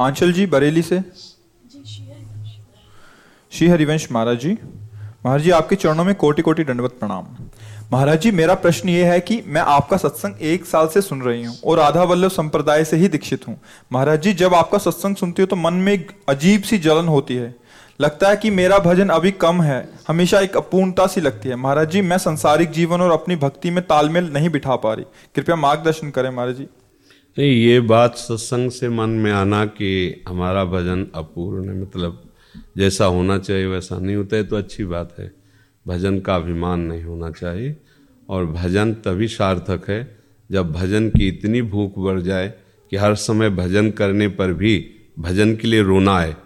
आंचल जी बरेली से? श्री हरिवंश महाराज। जी। महाराज जी आपके चरणों में कोटि कोटि दंडवत प्रणाम। महाराज जी मेरा प्रश्न ये है कि मैं आपका सत्संग एक साल से सुन रही हूँ और राधा वल्लभ संप्रदाय से ही दीक्षित हूँ। महाराज जी जब आपका सत्संग सुनती हूँ तो मन में एक अजीब सी जलन होती है। लगता है कि मेरा भजन अभी कम है हमेशा एक अपूर्णता सी लगती है। महाराज जी मैं संसारिक जीवन और अपनी भक्ति में तालमेल नहीं बिठा पा रही। कृपया मार्गदर्शन करें महाराज जी। नहीं, ये बात सत्संग से मन में आना कि हमारा भजन अपूर्ण है मतलब जैसा होना चाहिए वैसा नहीं होता है तो अच्छी बात है। भजन का अभिमान नहीं होना चाहिए, और भजन तभी सार्थक है जब भजन की इतनी भूख बढ़ जाए कि हर समय भजन करने पर भी भजन के लिए रोना है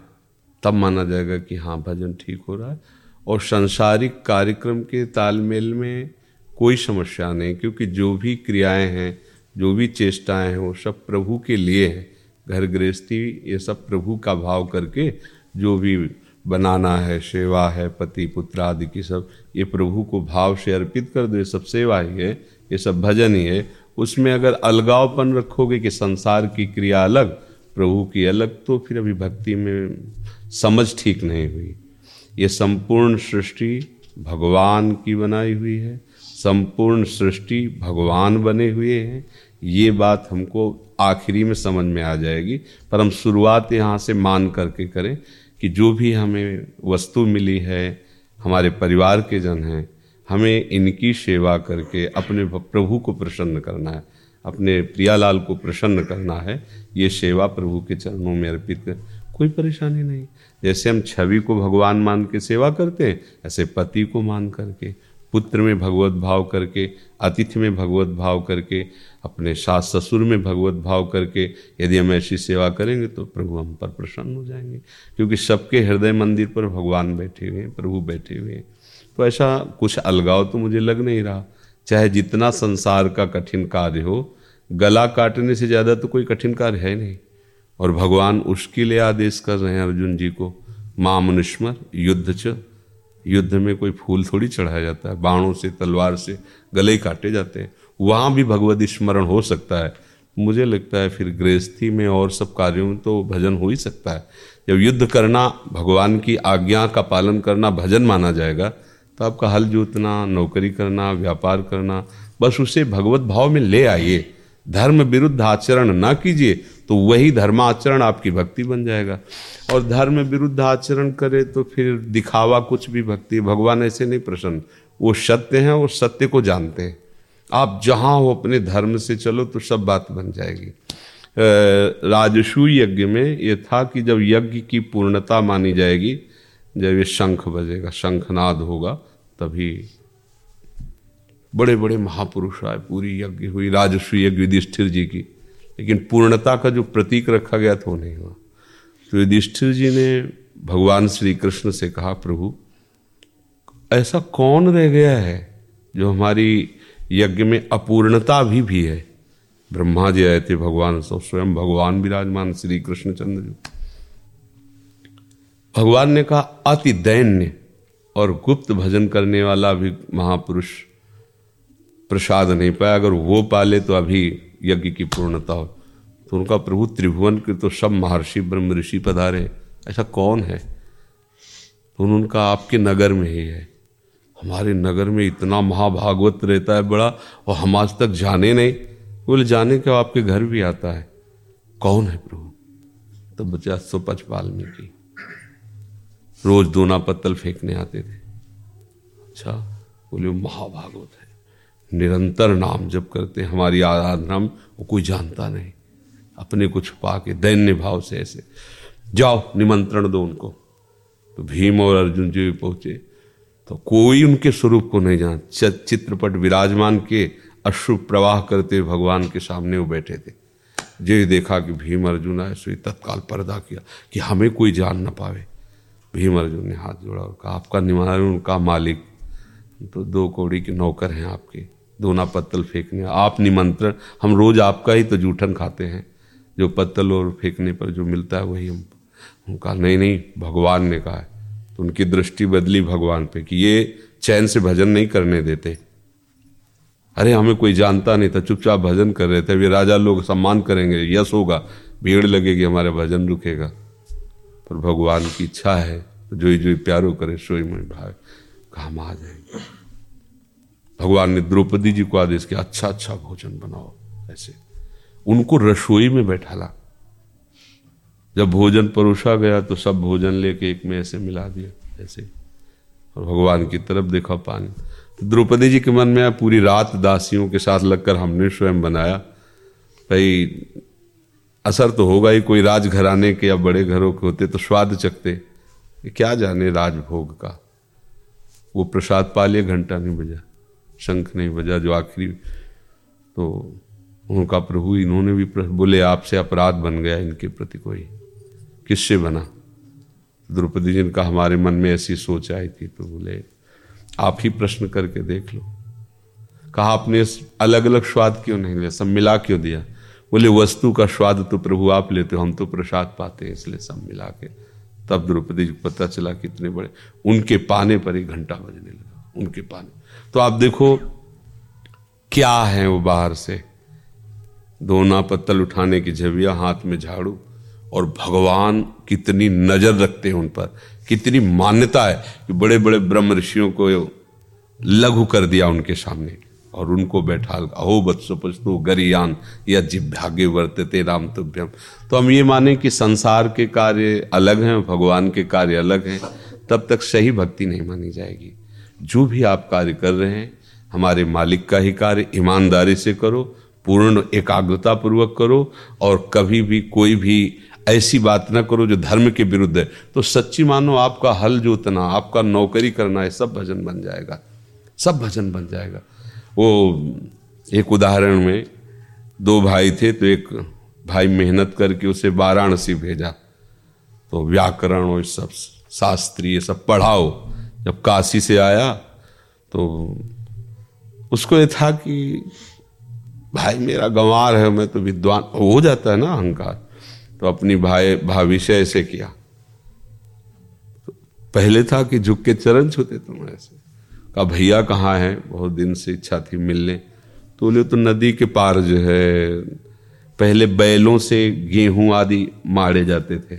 तब माना जाएगा कि हाँ भजन ठीक हो रहा है। और संसारिक कार्यक्रम के तालमेल में कोई समस्या नहीं, क्योंकि जो भी क्रियाएँ हैं जो भी चेष्टाएँ हैं, वो सब प्रभु के लिए हैं। घर गृहस्थी, ये सब प्रभु का भाव करके जो भी बनाना है, सेवा है, पति, पुत्र आदि की सब, ये प्रभु को भाव से अर्पित कर दो, ये सब सेवा ही है, ये सब भजन ही है। उसमें अगर अलगावपन रखोगे कि संसार की क्रिया अलग, प्रभु की अलग तो फिर अभी भक्ति में समझ ठीक नहीं हुई। ये संपूर्ण सृष्टि भगवान की बनाई हुई है, संपूर्ण सृष्टि भगवान बने हुए हैं। ये बात हमको आखिरी में समझ में आ जाएगी, पर हम शुरुआत यहाँ से मान करके करें कि जो भी हमें वस्तु मिली है, हमारे परिवार के जन हैं, हमें इनकी सेवा करके अपने प्रभु को प्रसन्न करना है, अपने प्रियालाल को प्रसन्न करना है, ये सेवा प्रभु के चरणों में अर्पित कर। कोई परेशानी नहीं। जैसे हम छवि को भगवान मान के सेवा करते हैं, ऐसे पति को मान करके पुत्र में भगवत भाव करके, अतिथि में भगवत भाव करके, अपने सास ससुर में भगवत भाव करके यदि हम ऐसी सेवा करेंगे तो प्रभु हम पर प्रसन्न हो जाएँगे। क्योंकि सबके हृदय मंदिर पर भगवान बैठे हुए हैं, प्रभु बैठे हुए हैं। तो ऐसा कुछ अलगाव तो मुझे लग नहीं रहा। चाहे जितना संसार का कठिन कार्य हो, गला काटने से ज़्यादा तो कोई कठिन कार्य है नहीं। और भगवान उसके लिए आदेश कर रहे हैं अर्जुन जी को, माँ मनुष्मर, युद्ध च युद्ध में कोई फूल थोड़ी चढ़ाया जाता है, बाणों से, तलवार से गले काटे जाते हैं। वहाँ भी भगवत स्मरण हो सकता है। मुझे लगता है फिर गृहस्थी में और सब कार्यों में तो भजन हो ही सकता है। जब युद्ध करना, भगवान की आज्ञा का पालन करना भजन माना जाएगा तो आपका हल जोतना, नौकरी करना, व्यापार करना, बस उसे भगवत भाव में ले आइए। धर्म विरुद्ध आचरण ना कीजिए। तो वही धर्माचरण आपकी भक्ति बन जाएगा। और धर्म विरुद्ध आचरण करे तो फिर दिखावा कुछ भी भक्ति, भगवान ऐसे नहीं प्रसन्न। वो सत्य हैं वो सत्य को जानते हैं। आप जहाँ हो अपने धर्म से चलो तो सब बात बन जाएगी। राजसू यज्ञ में ये था कि जब यज्ञ की पूर्णता मानी जाएगी, जब ये शंख बजेगा, शंखनाद होगा, तभी बड़े बड़े महापुरुष आए, पूरी यज्ञ हुई राजस्व यज्ञ युधिष्ठिर जी की। लेकिन पूर्णता का जो प्रतीक रखा गया था, वो नहीं हुआ। तो युधिष्ठिर जी ने भगवान श्री कृष्ण से कहा, प्रभु, ऐसा कौन रह गया है जो हमारी यज्ञ में अपूर्णता भी भी है? ब्रह्मा जी आए थे भगवान, सब स्वयं भगवान विराजमान श्री कृष्णचंद्र जी। भगवान ने कहा, अति दैन्य और गुप्त भजन करने वाला भी महापुरुष प्रसाद नहीं पाया। अगर वो पाले तो अभी यज्ञ की पूर्णता हो। तो उनका प्रभु त्रिभुवन के तो सब महर्षि, ब्रह्म ऋषि पधारे। ऐसा कौन है? तो उनका आपके नगर में ही है। हमारे नगर में इतना महाभागवत रहता है बड़ा, और हम आज तक जाने नहीं। बोले, जाने के आपके घर भी आता है। कौन है प्रभु? तो बचा सुपच वाल्मीकि। रोज दोना पत्तल फेंकने आते थे। अच्छा बोले महाभागवत है। निरंतर नाम जब करते हैं। हमारी आराधना वो कोई जानता नहीं। अपने को छुपा के, दैन्य भाव से ऐसे। जाओ, निमंत्रण दो उनको। तो भीम और अर्जुन जी भी पहुँचे। तो कोई उनके स्वरूप को नहीं जान। चित्रपट विराजमान के अश्रु प्रवाह करते भगवान के सामने वो बैठे थे। जो देखा कि भीम अर्जुन आए, सो तत्काल पर्दा किया कि हमें कोई जान ना पावे। भीम अर्जुन ने हाथ जोड़ा और कहा, आपका निमान उनका मालिक। तो दो कौड़ी के नौकर हैं आपके। दोना पत्तल फेंकने। आप निमंत्रण, हम रोज आपका ही तो जूठन खाते हैं। जो पत्तल और फेंकने पर जो मिलता है, वही हम। उनका नहीं नहीं, भगवान ने कहा है। तो उनकी दृष्टि बदली भगवान पे कि ये चैन से भजन नहीं करने देते। अरे, हमें कोई जानता नहीं था, चुपचाप भजन कर रहे थे। वे राजा लोग सम्मान करेंगे यश होगा। भीड़ लगेगी, हमारे भजन रुकेगा। पर भगवान की इच्छा है तो जो ही जो ही प्यारो करे सोई में भाव काम आ जाएँगे। भगवान ने द्रौपदी जी को आदेश किया अच्छा अच्छा भोजन बनाओ। ऐसे। उनको रसोई में बैठा बैठाला। जब भोजन परोसा गया तो सब भोजन लेके एक में ऐसे मिला दिया, ऐसे। और भगवान की तरफ़ देखा पानी। तो द्रौपदी जी के मन में आया, पूरी रात दासियों के साथ लगकर हमने स्वयं बनाया। भाई, असर तो होगा ही, कोई राजघराने के या बड़े घरों के होते तो स्वाद चखते। क्या जाने राजभोग का? वो प्रसाद पा लिया घंटा नहीं बजा। शंख नहीं बजा जो आखिरी। तो उनका प्रभु, इन्होंने भी बोले, आपसे अपराध बन गया इनके प्रति कोई। किससे बना? द्रौपदी जी का हमारे मन में ऐसी सोच आई थी तो बोले, आप ही प्रश्न करके देख लो। कहा, आपने अलग अलग स्वाद क्यों नहीं लिया? सब मिला क्यों दिया? बोले, वस्तु का स्वाद तो प्रभु आप लेते हो, हम तो प्रसाद पाते हैं, इसलिए सब मिला के। तब द्रौपदी जी पता चला कितने बड़े, उनके पाने पर एक घंटा बजने लगा। उनके पाने तो आप देखो क्या है वो बाहर से। दोना पत्तल उठाने की झविया हाथ में झाड़ू और भगवान कितनी नज़र रखते हैं उन पर। कितनी मान्यता है कि बड़े बड़े ब्रह्म ऋषियों को लघु कर दिया उनके सामने और उनको बैठा अहो, बत्सो पस्तु गरियान, या जिभ्यागे वर्तते राम तुभ्यम तो हम ये माने कि संसार के कार्य अलग हैं, भगवान के कार्य अलग हैं, तब तक सही भक्ति नहीं मानी जाएगी। जो भी आप कार्य कर रहे हैं, हमारे मालिक का ही कार्य ईमानदारी से करो, पूर्ण एकाग्रता पूर्वक करो, और कभी भी कोई भी ऐसी बात ना करो जो धर्म के विरुद्ध है। तो सच्ची मानो आपका हल जोतना, आपका नौकरी करना है सब भजन बन जाएगा। सब भजन बन जाएगा। वो एक उदाहरण में दो भाई थे तो एक भाई मेहनत करके उसे वाराणसी भेजा। तो व्याकरण और सब शास्त्री ये सब पढ़ाओ जब काशी से आया तो उसको ये था कि, भाई मेरा गंवार है, मैं तो विद्वान। हो जाता है ना अहंकार। तो अपनी भाई भाविष्य ऐसे किया। तो पहले था कि झुक के चरण छूते तुम ऐसे। कहा, भैया कहाँ है? बहुत दिन से इच्छा थी मिलने। तो बोले तो नदी के पार जो है, पहले बैलों से गेहूँ आदि मारे जाते थे।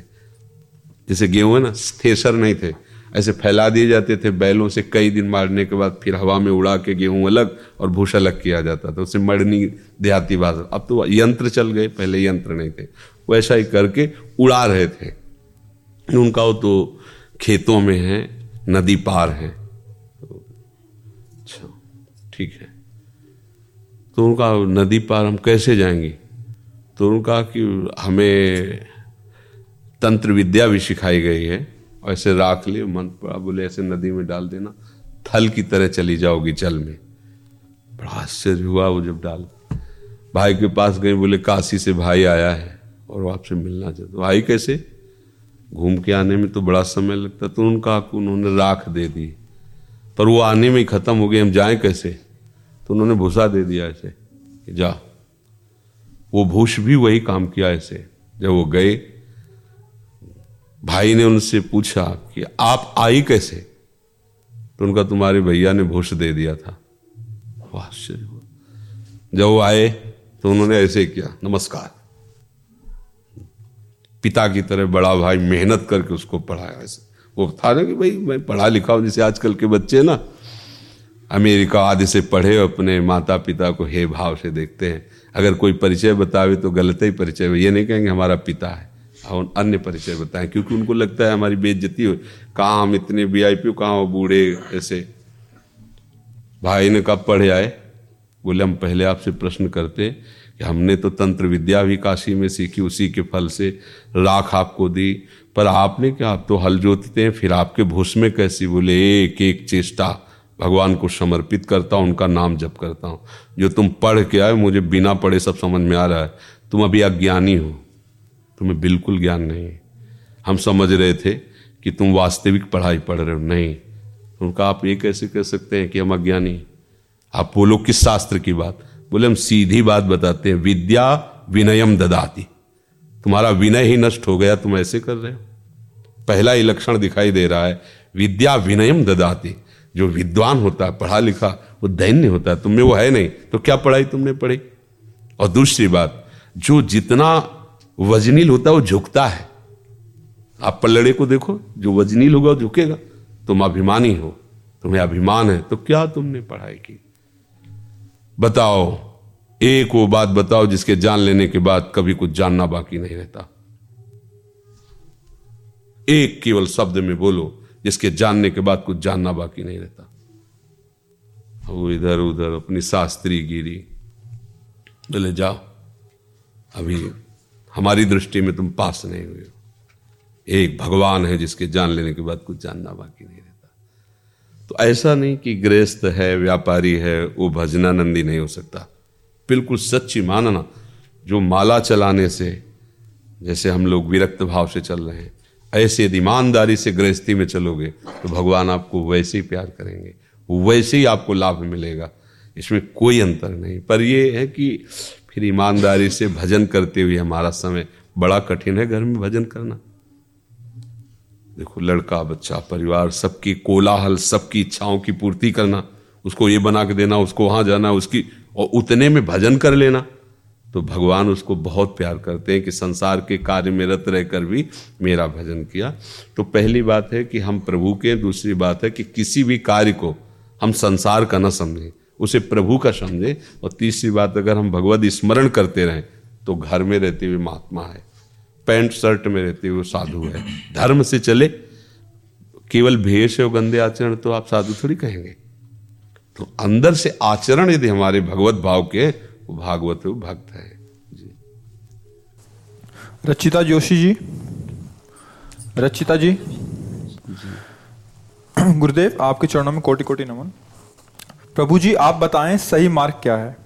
जैसे गेहूँ है ना, थेसर नहीं थे। ऐसे फैला दिए जाते थे बैलों से कई दिन मारने के बाद फिर हवा में उड़ा के गेहूँ अलग और भूसा अलग किया जाता था उसे मड़नी देहाती भाषा अब तो यंत्र चल गए, पहले यंत्र नहीं थे, वैसा ही करके उड़ा रहे थे। उनका वो तो खेतों में है, नदी पार है। अच्छा ठीक है। तो उनका नदी पार हम कैसे जाएँगे? तो उनका कि हमें तंत्र विद्या भी सिखाई गई है। ऐसे राख लिए, मन पड़ा बोले, ऐसे नदी में डाल देना। थल की तरह चली जाओगी जल में। बड़ा आश्चर्य हुआ वो जब डाल। भाई के पास गए, बोले, काशी से भाई आया है और वो आपसे मिलना चाहते भाई कैसे? घूम के आने में तो बड़ा समय लगता तो उनका उन्होंने राख दे दी। पर वो आने में ही खत्म हो गए, हम जाएँ कैसे? तो उन्होंने भूसा दे दिया ऐसे जा। वो भूष भी वही काम किया ऐसे। जब वो गए भाई ने उनसे पूछा कि आप आई कैसे? तो उनका तुम्हारे भैया ने भूष दे दिया था। आश्चर्य हुआ। जब वो आए तो उन्होंने ऐसे किया, नमस्कार। पिता की तरह बड़ा भाई मेहनत करके उसको पढ़ाया। ऐसे वो था ना कि भाई, मैं पढ़ा लिखा हूँ, जैसे आजकल के बच्चे ना। अमेरिका आदि से पढ़े अपने माता पिता को हे भाव से देखते हैं। अगर कोई परिचय बतावे तो गलत ही परिचय ये नहीं कहेंगे हमारा पिता है। और अन्य परिचय बताएँ, क्योंकि उनको लगता है हमारी बेइज्जती हो। कहाँ हम इतने वी आई पी कहाँ बूढ़े ऐसे। भाई ने कब पढ़े आए? बोले, हम पहले आपसे प्रश्न करते कि हमने तो तंत्र विद्या भी काशी में सीखी, उसी के फल से राख आपको दी, पर आपने क्या, आप तो हल जोतते हैं, फिर आपके भूस में कैसी? बोले, एक एक चेष्टा भगवान को समर्पित करता हूँ, उनका नाम जप करता हूँ। जो तुम पढ़ के आए मुझे बिना पढ़े सब समझ में आ रहा है। तुम अभी अज्ञानी हो। तुम्हें बिल्कुल ज्ञान नहीं हम समझ रहे थे कि तुम वास्तविक पढ़ाई पढ़ रहे हो। नहीं। उनका आप ये कैसे कह सकते हैं कि हम अज्ञानी आप बोलो, किस शास्त्र की बात? बोले, हम सीधी बात बताते हैं, विद्या विनयम ददाती। तुम्हारा विनय ही नष्ट हो गया, तुम ऐसे कर रहे हो। पहला ही लक्षण दिखाई दे रहा है, विद्या विनयम ददाती। जो विद्वान होता है पढ़ा लिखा, वो दैन्य होता है तुम्हें वो है नहीं तो क्या पढ़ाई तुमने पढ़ी? और दूसरी बात, जो जितना वजनील होता है, वो झुकता है। आप पल्लड़े को देखो, जो वजनील होगा झुकेगा। तुम अभिमानी हो, तुम्हें अभिमान है तो क्या तुमने पढ़ाई की? बताओ, एक वो बात बताओ, जिसके जान लेने के बाद कभी कुछ जानना बाकी नहीं रहता। एक केवल शब्द में बोलो, जिसके जानने के बाद कुछ जानना बाकी नहीं रहता। वो इधर उधर अपनी शास्त्री गिरी। बोले, जाओ, अभी हमारी दृष्टि में तुम पास नहीं हुए एक भगवान है जिसके जान लेने के बाद कुछ जानना बाकी नहीं रहता। तो ऐसा नहीं कि गृहस्थ है, व्यापारी है, वो भजनानंदी नहीं हो सकता। बिल्कुल सच्ची मानना, जो माला चलाने से, जैसे हम लोग विरक्त भाव से चल रहे हैं, ऐसे यदि ईमानदारी से गृहस्थी में चलोगे तो भगवान आपको वैसे ही प्यार करेंगे। वैसे ही आपको लाभ मिलेगा। इसमें कोई अंतर नहीं। पर यह है कि फिर ईमानदारी से भजन करते हुए हमारा समय बड़ा कठिन है घर में भजन करना। देखो, लड़का, बच्चा, परिवार, सबकी कोलाहल, सबकी इच्छाओं की पूर्ति करना, उसको ये बना के देना, उसको वहाँ जाना, उसकी, और उतने में भजन कर लेना। तो भगवान उसको बहुत प्यार करते हैं कि संसार के कार्य में रत रहकर भी मेरा भजन किया। तो पहली बात है कि हम प्रभु के दूसरी बात है कि किसी भी कार्य को हम संसार का ना समझें। उसे प्रभु का समझे। और तीसरी बात अगर हम भगवत स्मरण करते रहें तो घर में रहते हुए महात्मा है। पैंट शर्ट में रहते हुए साधु है। धर्म से चले केवल भेष और गंदे आचरण तो आप साधु थोड़ी कहेंगे। तो अंदर से आचरण यदि हमारे भगवत भाव के वो भागवत भक्त है। जी। रचिता जोशी जी। रचिता जी। गुरुदेव आपके चरणों में कोटि कोटि नमन। प्रभु जी आप बताएँ सही मार्ग क्या है?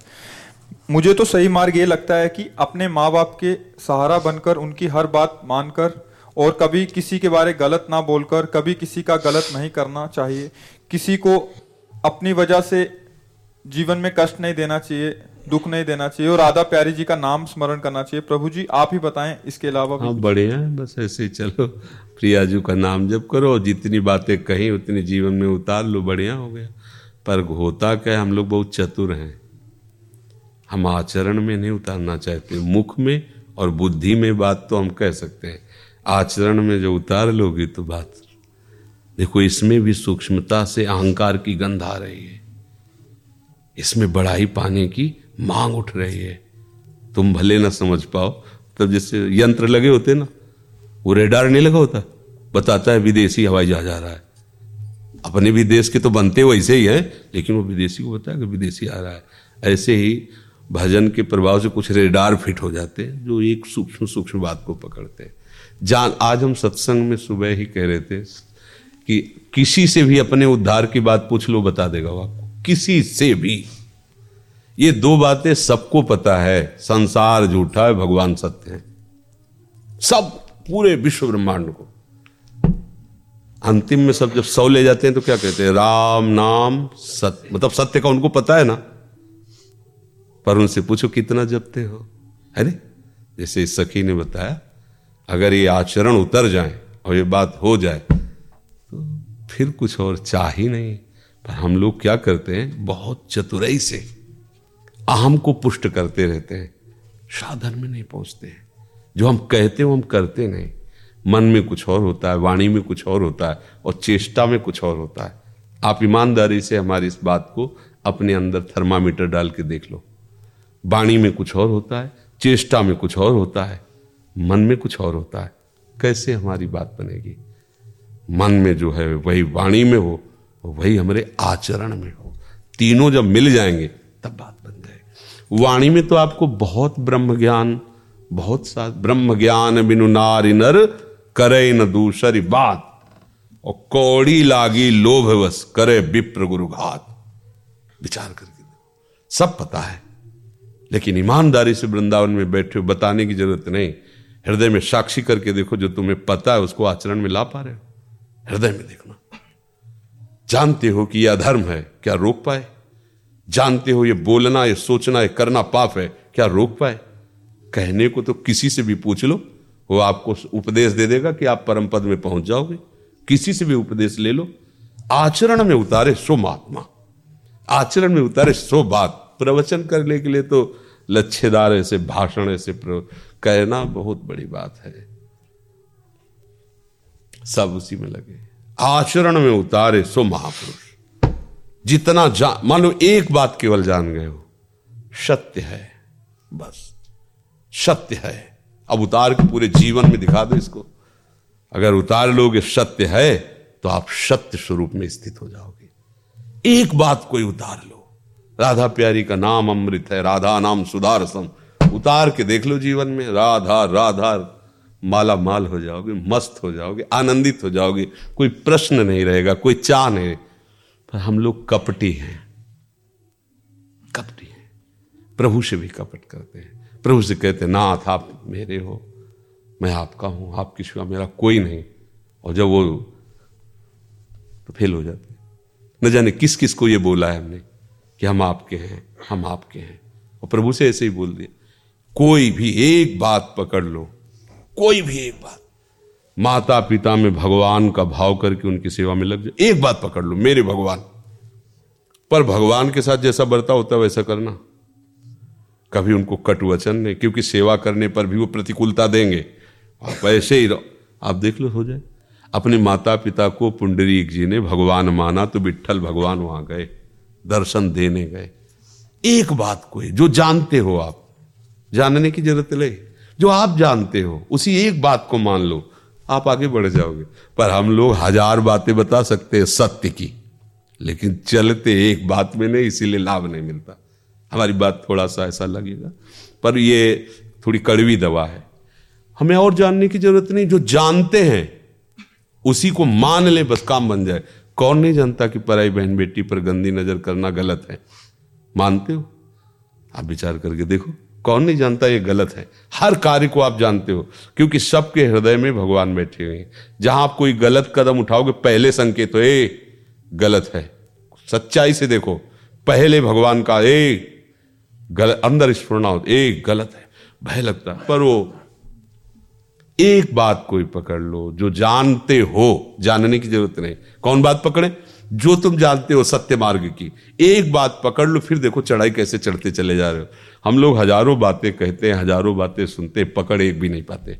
मुझे तो सही मार्ग ये लगता है कि अपने माँ बाप के सहारा बनकर उनकी हर बात मानकर और कभी किसी के बारे गलत ना बोलकर कभी किसी का गलत नहीं करना चाहिए। किसी को अपनी वजह से जीवन में कष्ट नहीं देना चाहिए दुख नहीं देना चाहिए और राधा प्यारी जी का नाम स्मरण करना चाहिए। प्रभु जी आप ही बताएँ इसके अलावा हाँ बढ़िया है बस ऐसे ही चलो। प्रियाजू का नाम जब करो जितनी बातें कही उतनी जीवन में उतार लो बढ़िया हो गया। पर होता क्या हम लोग बहुत चतुर हैं। हम आचरण में नहीं उतारना चाहते। मुख में और बुद्धि में बात तो हम कह सकते हैं। आचरण में जो उतार लोगे तो बात देखो, इसमें भी सूक्ष्मता से अहंकार की गंध आ रही है। इसमें बढ़ाई पाने की मांग उठ रही है। तुम भले ना समझ पाओ, तब जैसे यंत्र लगे होते ना, वो रेडार नहीं लगा होता। बताता है विदेशी हवाई जहाज़ आ रहा है। अपने भी देश के तो बनते वैसे ही हैं, लेकिन वो विदेशी को बताया कि विदेशी आ रहा है, ऐसे ही भजन के प्रभाव से कुछ रेडार फिट हो जाते हैं, जो एक सूक्ष्म सूक्ष्म बात को पकड़ते हैं। जान, आज हम सत्संग में सुबह ही कह रहे थे कि किसी से भी अपने उद्धार की बात पूछ लो, बता देगा वो आपको। किसी से भी। ये दो बातें सबको पता है, संसार झूठा है, भगवान सत्य है। सब, पूरे विश्व ब्रह्मांड को। अंतिम में सब जब सौ ले जाते हैं तो क्या कहते हैं? राम, नाम सत्य मतलब सत्य का उनको पता है ना? पर उनसे पूछो, कितना जपते हो? है नहीं? जैसे इस सखी ने बताया, अगर ये आचरण उतर जाए और ये बात हो जाए तो फिर कुछ और चाह ही नहीं। पर हम लोग क्या करते हैं? बहुत चतुराई से अहम को पुष्ट करते रहते हैं। साधन में नहीं पहुँचते हैं। जो हम कहते हो हम करते नहीं। मन में कुछ और होता है, वाणी में कुछ और होता है और चेष्टा में कुछ और होता है। आप ईमानदारी से हमारी इस बात को अपने अंदर थर्मामीटर डाल के देख लो। वाणी में कुछ और होता है, चेष्टा में कुछ और होता है, मन में कुछ और होता है। कैसे हमारी बात बनेगी? मन में जो है, वही वाणी में हो वही हमारे आचरण में हो। तीनों जब मिल जाएँगे, तब बात बन जाएगी। वाणी में तो आपको बहुत ब्रह्म ज्ञान बहुत सा ब्रह्म ज्ञान बिनु नारी नर करे न दूसरी बात, और कौड़ी लागी लोभवश करे विप्र गुरु घात विचार करके सब पता है, लेकिन ईमानदारी से वृंदावन में बैठे हो, बताने की ज़रूरत नहीं। हृदय में साक्षी करके देखो, जो तुम्हें पता है, उसको आचरण में ला पा रहे हो। हृदय में देखना। जानते हो कि यह अधर्म है, क्या रोक पाए? जानते हो ये बोलना, ये सोचना, ये करना पाप है, क्या रोक पाए? कहने को तो किसी से भी पूछ लो। वो आपको उपदेश दे देगा कि आप परम पद में पहुँच जाओगे। किसी से भी उपदेश ले लो। आचरण में उतारे सो महात्मा। आचरण में उतारे सो बात। प्रवचन करने के लिए तो लच्छेदार ऐसे भाषण, ऐसे कहना बहुत बड़ी बात है। सब उसी में लगे। आचरण में उतारे सो महापुरुष। जितना जान मान लो एक बात केवल जान गए हो। सत्य है। बस। सत्य है। अब उतार के पूरे जीवन में दिखा दो इसको। अगर उतार लोगे सत्य है तो आप सत्य स्वरूप में स्थित हो जाओगे। एक बात कोई उतार लो। राधा प्यारी का नाम अमृत है, राधा नाम सुधारसम। उतार के देख लो जीवन में, राधा राधा माला माल हो जाओगे, मस्त हो जाओगे, आनंदित हो जाओगे। कोई प्रश्न नहीं रहेगा, कोई चाह नहीं। पर हम लोग कपटी हैं। कपटी हैं। प्रभु से भी कपट करते हैं। प्रभु से कहते, नाथ, आप मेरे हो, मैं आपका हूँ, आपकी सिवा मेरा कोई नहीं। और जब वो तो फेल हो जाते। न जाने किस किस को ये बोला है हमने कि हम आपके हैं, हम आपके हैं। और प्रभु से ऐसे ही बोल दिया, कोई भी एक बात पकड़ लो, कोई भी एक बात। माता पिता में भगवान का भाव करके उनकी सेवा में लग जाए, एक बात पकड़ लो, मेरे भगवान। पर भगवान के साथ जैसा बर्ता होता है, वैसा करना। कभी उनको कट वचन नहीं, क्योंकि सेवा करने पर भी वो प्रतिकूलता देंगे। आप ऐसे ही रहो। आप देख लो, हो जाए। अपने माता पिता को पुंडरीक जी ने भगवान माना तो विठल भगवान वहाँ गए, दर्शन देने गए। एक बात कोई जो जानते हो आप, जानने की ज़रूरत नहीं। जो आप जानते हो, उसी एक बात को मान लो, आप आगे बढ़ जाओगे। पर हम लोग हज़ार बातें बता सकते हैं सत्य की, लेकिन चलते एक बात में नहीं, इसीलिए लाभ नहीं मिलता। हमारी बात थोड़ा सा ऐसा लगेगा। पर ये थोड़ी कड़वी दवा है। हमें और जानने की ज़रूरत नहीं। जो जानते हैं, उसी को मान ले, बस काम बन जाए। कौन नहीं जानता कि पराई बहन बेटी पर गंदी नज़र करना गलत है? मानते हो? आप विचार करके देखो। कौन नहीं जानता ये गलत है? हर कार्य को आप जानते हो, क्योंकि सबके हृदय में भगवान बैठे हुए हैं। जहाँ आप कोई गलत कदम उठाओगे, पहले संकेत तो ए, गलत है। सच्चाई से देखो, पहले भगवान का, ए गलत अंदर स्फुरना हो एक गलत है, भय लगता पर वो एक बात कोई पकड़ लो जो जानते हो, जानने की ज़रूरत नहीं। कौन बात पकड़े? जो तुम जानते हो सत्य मार्ग की। एक बात पकड़ लो, फिर देखो चढ़ाई कैसे चढ़ते चले जा रहे हो। हम लोग हज़ारों बातें कहते हैं, हज़ारों बातें सुनते पकड़ एक भी नहीं पाते।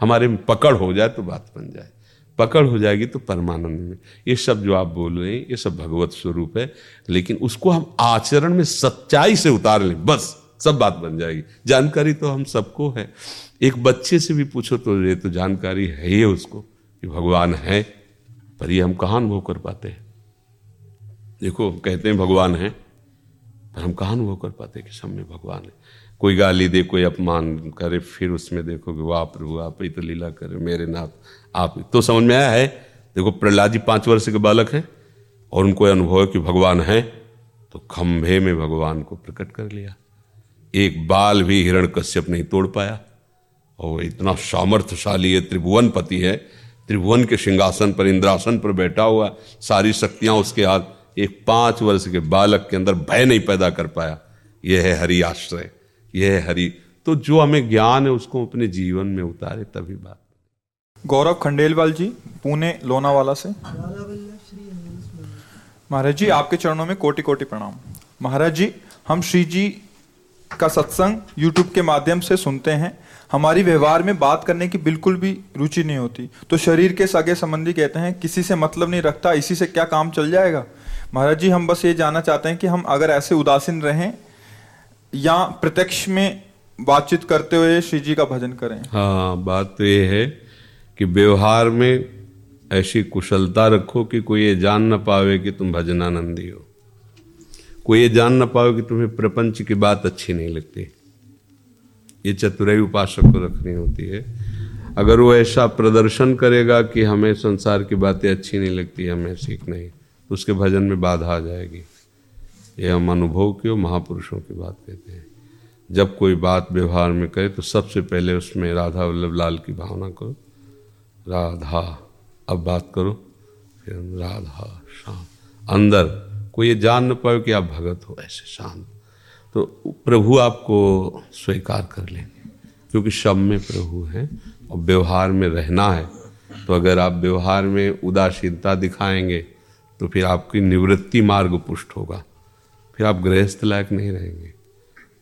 हमारे में पकड़ हो जाए तो बात बन जाए। पकड़ हो जाएगी तो परमानंद में। ये सब जो आप बोल रहे हैं, ये सब भगवत स्वरूप है, लेकिन उसको हम आचरण में सच्चाई से उतार लें, बस, सब बात बन जाएगी। जानकारी तो हम सबको है। एक बच्चे से भी पूछो तो ये तो जानकारी है ही उसको, कि भगवान है, पर ये हम कहाँ अनुभव कर पाते हैं? देखो, कहते हैं भगवान है, पर हम कहाँ अनुभव कर पाते कि सब में भगवान है? कोई गाली दे, कोई अपमान करे, फिर उसमें देखो कि वाह प्रभु, आप ही तो लीला करे मेरे नाथ, आप तो समझ में आया है? देखो, प्रहलाद जी पाँच वर्ष के बालक हैं और उनको अनुभव है कि भगवान है तो खंभे में भगवान को प्रकट कर लिया। एक बाल भी हिरण कश्यप नहीं तोड़ पाया। और इतना सामर्थ्यशाली है त्रिभुवन पति है, त्रिभुवन के सिंहासन पर, इंद्रासन पर बैठा हुआ, सारी शक्तियाँ उसके हाथ, एक पाँच वर्ष के बालक के अंदर भय नहीं पैदा कर पाया। यह है हरि आश्रय। यह हरि। तो जो हमें ज्ञान है, उसको अपने जीवन में उतारे, तभी बात गौरव खंडेलवाल जी, पुणे, लोनावाला से। महाराज जी, आपके चरणों में कोटि कोटि प्रणाम। महाराज जी, हम श्री जी का सत्संग यूट्यूब के माध्यम से सुनते हैं। हमारी व्यवहार में बात करने की बिल्कुल भी रुचि नहीं होती। तो शरीर के सगे संबंधी कहते हैं, किसी से मतलब नहीं रखता, इसी से क्या काम चल जाएगा? महाराज जी, हम बस ये जानना चाहते हैं कि हम अगर ऐसे उदासीन रहें या प्रत्यक्ष में बातचीत करते हुए श्री जी का भजन करें। हाँ बात तो ये है कि व्यवहार में ऐसी कुशलता रखो कि कोई ये जान ना पावे कि तुम भजनानंदी हो। कोई ये जान ना पावे कि तुम्हें प्रपंच की बात अच्छी नहीं लगती। ये चतुराई उपासक को रखनी होती है। अगर वो ऐसा प्रदर्शन करेगा कि हमें संसार की बातें अच्छी नहीं लगती, हमें सीख नहीं तो उसके भजन में बाधा आ जाएगी। ये हम अनुभव की महापुरुषों की बात कहते हैं। जब कोई बात व्यवहार में करे तो सबसे पहले उसमें राधा वल्लभ लाल की भावना करो। राधा, अब बात करो। फिर राधा, शांत। अंदर कोई ये जान न पाए कि आप भगत हो, ऐसे शांत। तो प्रभु आपको स्वीकार कर लेंगे, क्योंकि शब में प्रभु हैं और व्यवहार में रहना है। तो अगर आप व्यवहार में उदासीनता दिखाएँगे तो फिर आपकी निवृत्ति मार्ग पुष्ट होगा। फिर आप गृहस्थ लायक नहीं रहेंगे।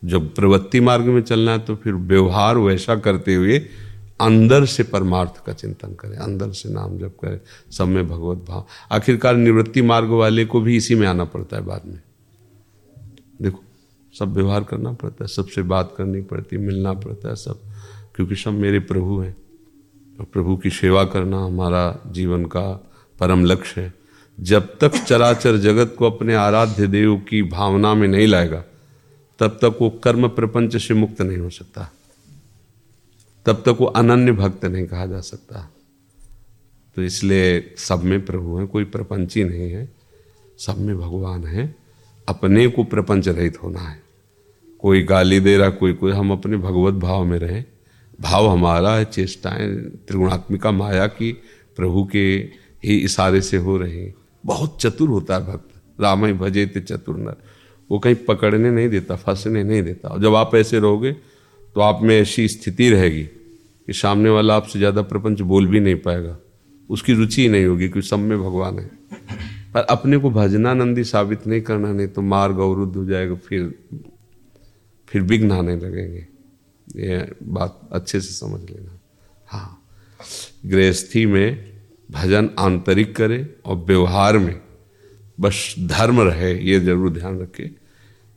जब प्रवृत्ति मार्ग में चलना है तो फिर व्यवहार वैसा करते हुए अंदर से परमार्थ का चिंतन करें, अंदर से नाम जप करें सब में भगवत भाव। आखिरकार निवृत्ति मार्ग वाले को भी इसी में आना पड़ता है बाद में। देखो, सब व्यवहार करना पड़ता है, सबसे बात करनी पड़ती है मिलना पड़ता है सब, क्योंकि सब मेरे प्रभु हैं। और प्रभु की सेवा करना हमारा जीवन का परम लक्ष्य है। जब तक चराचर जगत को अपने आराध्य देव की भावना में नहीं लाएगा, तब तक वो कर्म प्रपंच से मुक्त नहीं हो सकता। तब तक वो अनन्य भक्त नहीं कहा जा सकता। तो इसलिए सब में प्रभु हैं, कोई प्रपंची नहीं है। सब में भगवान है, अपने को प्रपंच रहित होना है। कोई गाली दे रहा, कोई कोई, हम अपने भगवत भाव में रहें। भाव हमारा है, चेष्टाएँ, त्रिगुणात्मिका माया की प्रभु के ही इशारे से हो रही बहुत चतुर होता है भक्त। राम ही भजे थे चतुर नर। वो कहीं पकड़ने नहीं देता, फंसने नहीं देता। और जब आप ऐसे रहोगे तो आप में ऐसी स्थिति रहेगी कि सामने वाला आपसे ज़्यादा प्रपंच बोल भी नहीं पाएगा। उसकी रुचि ही नहीं होगी क्योंकि सब में भगवान है। पर अपने को भजनानंदी साबित नहीं करना, नहीं तो मार्ग अवरुद्ध हो जाएगा, फिर फिर विघ्न आने लगेंगे। ये बात अच्छे से समझ लेना। हाँ। गृहस्थी में भजन आंतरिक करे और व्यवहार में बस धर्म रहे, ये ज़रूर ध्यान रखे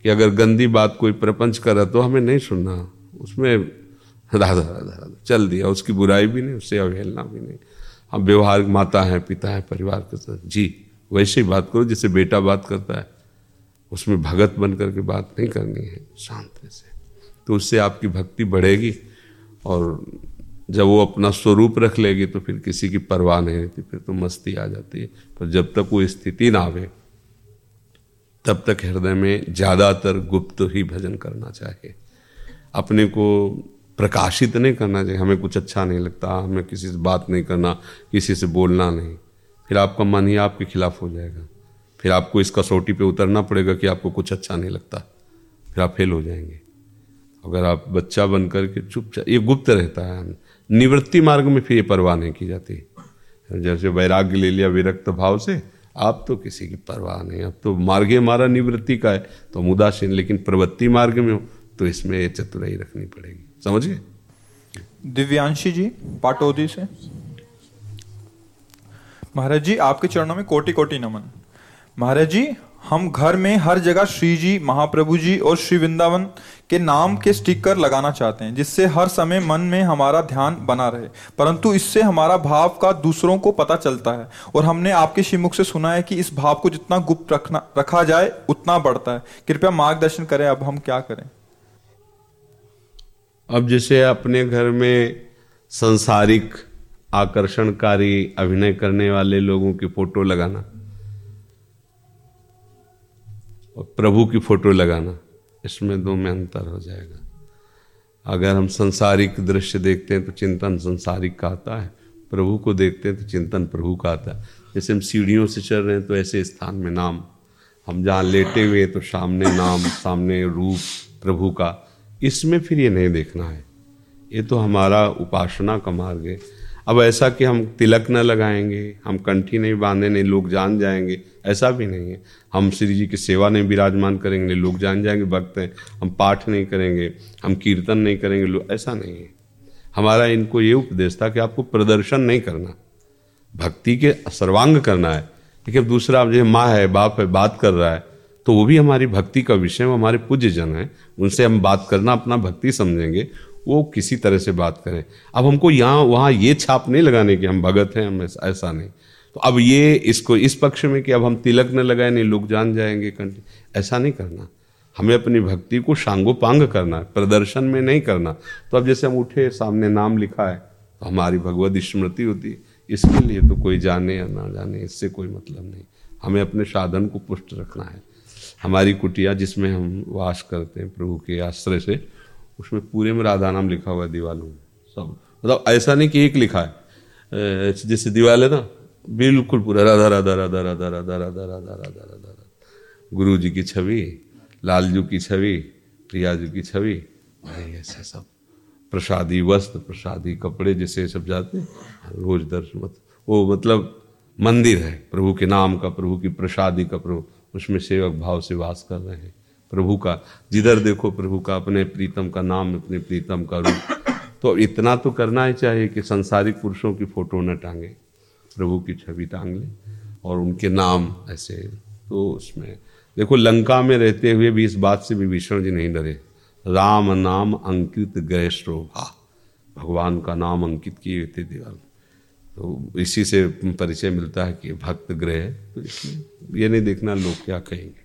कि अगर गंदी बात कोई प्रपंच करे तो हमें नहीं सुनना। उसमें राधा राधा राधा, चल दिया, उसकी बुराई भी नहीं, उससे अवहेलना भी नहीं। हम व्यवहार, माता है, पिता है, परिवार के साथ। जी, वैसे ही बात करो, जैसे बेटा बात करता है, उसमें भगत बन करके बात नहीं करनी है, शांत से तो उससे आपकी भक्ति बढ़ेगी और जब वो अपना स्वरूप रख लेगी तो फिर किसी की परवाह नहीं रहती, फिर तो मस्ती आ जाती है। पर जब तक वो स्थिति ना आवे, तब तक हृदय में ज़्यादातर गुप्त ही भजन करना चाहिए। अपने को प्रकाशित नहीं करना चाहिए। हमें कुछ अच्छा नहीं लगता, हमें किसी से बात नहीं करना, किसी से बोलना नहीं। फिर आपका मन ही आपके खिलाफ हो जाएगा। फिर आपको इस कसौटी पे उतरना पड़ेगा कि आपको कुछ अच्छा नहीं लगता। फिर आप फेल हो जाएँगे। अगर आप बच्चा बन करके चुपचाप, ये गुप्त रहता है निवृत्ति मार्ग में फिर ये परवाह नहीं की जाती। जैसे वैराग्य ले लिया विरक्त भाव से, आप तो किसी की परवाह नहीं। अब तो मार्ग हमारा निवृत्ति का है तो हम उदासीन, लेकिन प्रवृत्ति मार्ग में हो तो इसमें ये चतुराई रखनी पड़ेगी। समझिए? दिव्यांशी जी, पाटोदी से। महाराज जी, आपके चरणों में कोटि कोटि नमन। महाराज जी हम घर में हर जगह श्री जी, महाप्रभु जी और श्री वृंदावन के नाम के स्टिकर लगाना चाहते हैं, जिससे हर समय मन में हमारा ध्यान बना रहे। परंतु इससे हमारा भाव का दूसरों को पता चलता है, और हमने आपके श्रीमुख से सुना है कि इस भाव को जितना गुप्त रखना, रखा जाए, उतना बढ़ता है। कृपया मार्गदर्शन करें, अब हम क्या करें? अब जैसे अपने घर में संसारिक आकर्षणकारी अभिनय करने वाले लोगों की फ़ोटो लगाना। और प्रभु की फ़ोटो लगाना, इसमें दो में अंतर हो जाएगा। अगर हम संसारिक दृश्य देखते हैं तो चिंतन संसारिक का आता है, प्रभु को देखते हैं तो चिंतन प्रभु का आता है। जैसे हम सीढ़ियों से चल रहे हैं तो ऐसे स्थान में नाम, हम जहाँ लेटे हुए तो सामने नाम, सामने रूप प्रभु का। इसमें फिर ये नहीं देखना है। ये तो हमारा उपासना का मार्ग है। अब ऐसा कि हम तिलक न लगाएँगे, हम कंठी नहीं बांधे, नहीं लोग जान जाएँगे, ऐसा भी नहीं है। हम श्री जी की सेवा नहीं विराजमान करेंगे, नहीं लोग जान जाएँगे, भक्त हैं, हम पाठ नहीं करेंगे, हम कीर्तन नहीं करेंगे ऐसा नहीं है। हमारा इनको ये उपदेश था कि आपको प्रदर्शन नहीं करना, भक्ति के सर्वांग करना है। देखिए दूसरा जो माँ है, बाप है, बात कर रहा है तो वो भी हमारी भक्ति का विषय, वो हमारे पूज्य जन है, उनसे हम बात करना, अपना भक्ति समझेंगे वो किसी तरह से बात करें। अब हमको यहाँ, वहाँ ये छाप नहीं लगाने की हम भगत हैं, हम ऐसा नहीं। तो अब ये इसको, इस पक्ष में कि अब हम तिलक न लगाए, नहीं लोग जान जाएँगे ऐसा नहीं करना। हमें अपनी भक्ति को शांगोपांग करना है प्रदर्शन में नहीं करना। तो अब जैसे हम उठे, सामने नाम लिखा है तो हमारी भगवत स्मृति होती है। इसके लिए तो कोई जाने या ना जाने, इससे कोई मतलब नहीं। हमें अपने साधन को पुष्ट रखना है। हमारी कुटिया जिसमें हम वास करते हैं प्रभु के आश्रय से उसमें पूरे में राधा नाम लिखा हुआ है दीवालों में सब मतलब ऐसा नहीं कि एक लिखा है जैसे दीवाल है ना बिल्कुल पूरा राधा राधा राधा राधा राधा राधा राधा राधा राधा राधा गुरु जी की छवि लालजू की छवि प्रियाजू की छवि ऐसे सब प्रसादी वस्त्र प्रसादी कपड़े जैसे सब जाते हैं रोज दर्शन मत वो मतलब मंदिर है प्रभु के नाम का प्रभु की प्रसादी का प्रभु उसमें सेवक भाव से वास कर रहे हैं प्रभु का। जिधर देखो प्रभु का अपने प्रीतम का नाम, अपने प्रीतम का रूप। तो इतना तो करना ही चाहिए कि संसारिक पुरुषों की फ़ोटो न टांगे। प्रभु की छवि टांग लें और उनके नाम ऐसे। तो उसमें देखो, लंका में रहते हुए भी इस बात से भी विभीषण जी नहीं डरे। राम नाम अंकित गृह शोभा भगवान का नाम अंकित किए हुए थे दीवार। तो इसी से परिचय मिलता है कि भक्त ग्रह तो इसमें ये नहीं देखना लोग क्या कहेंगे।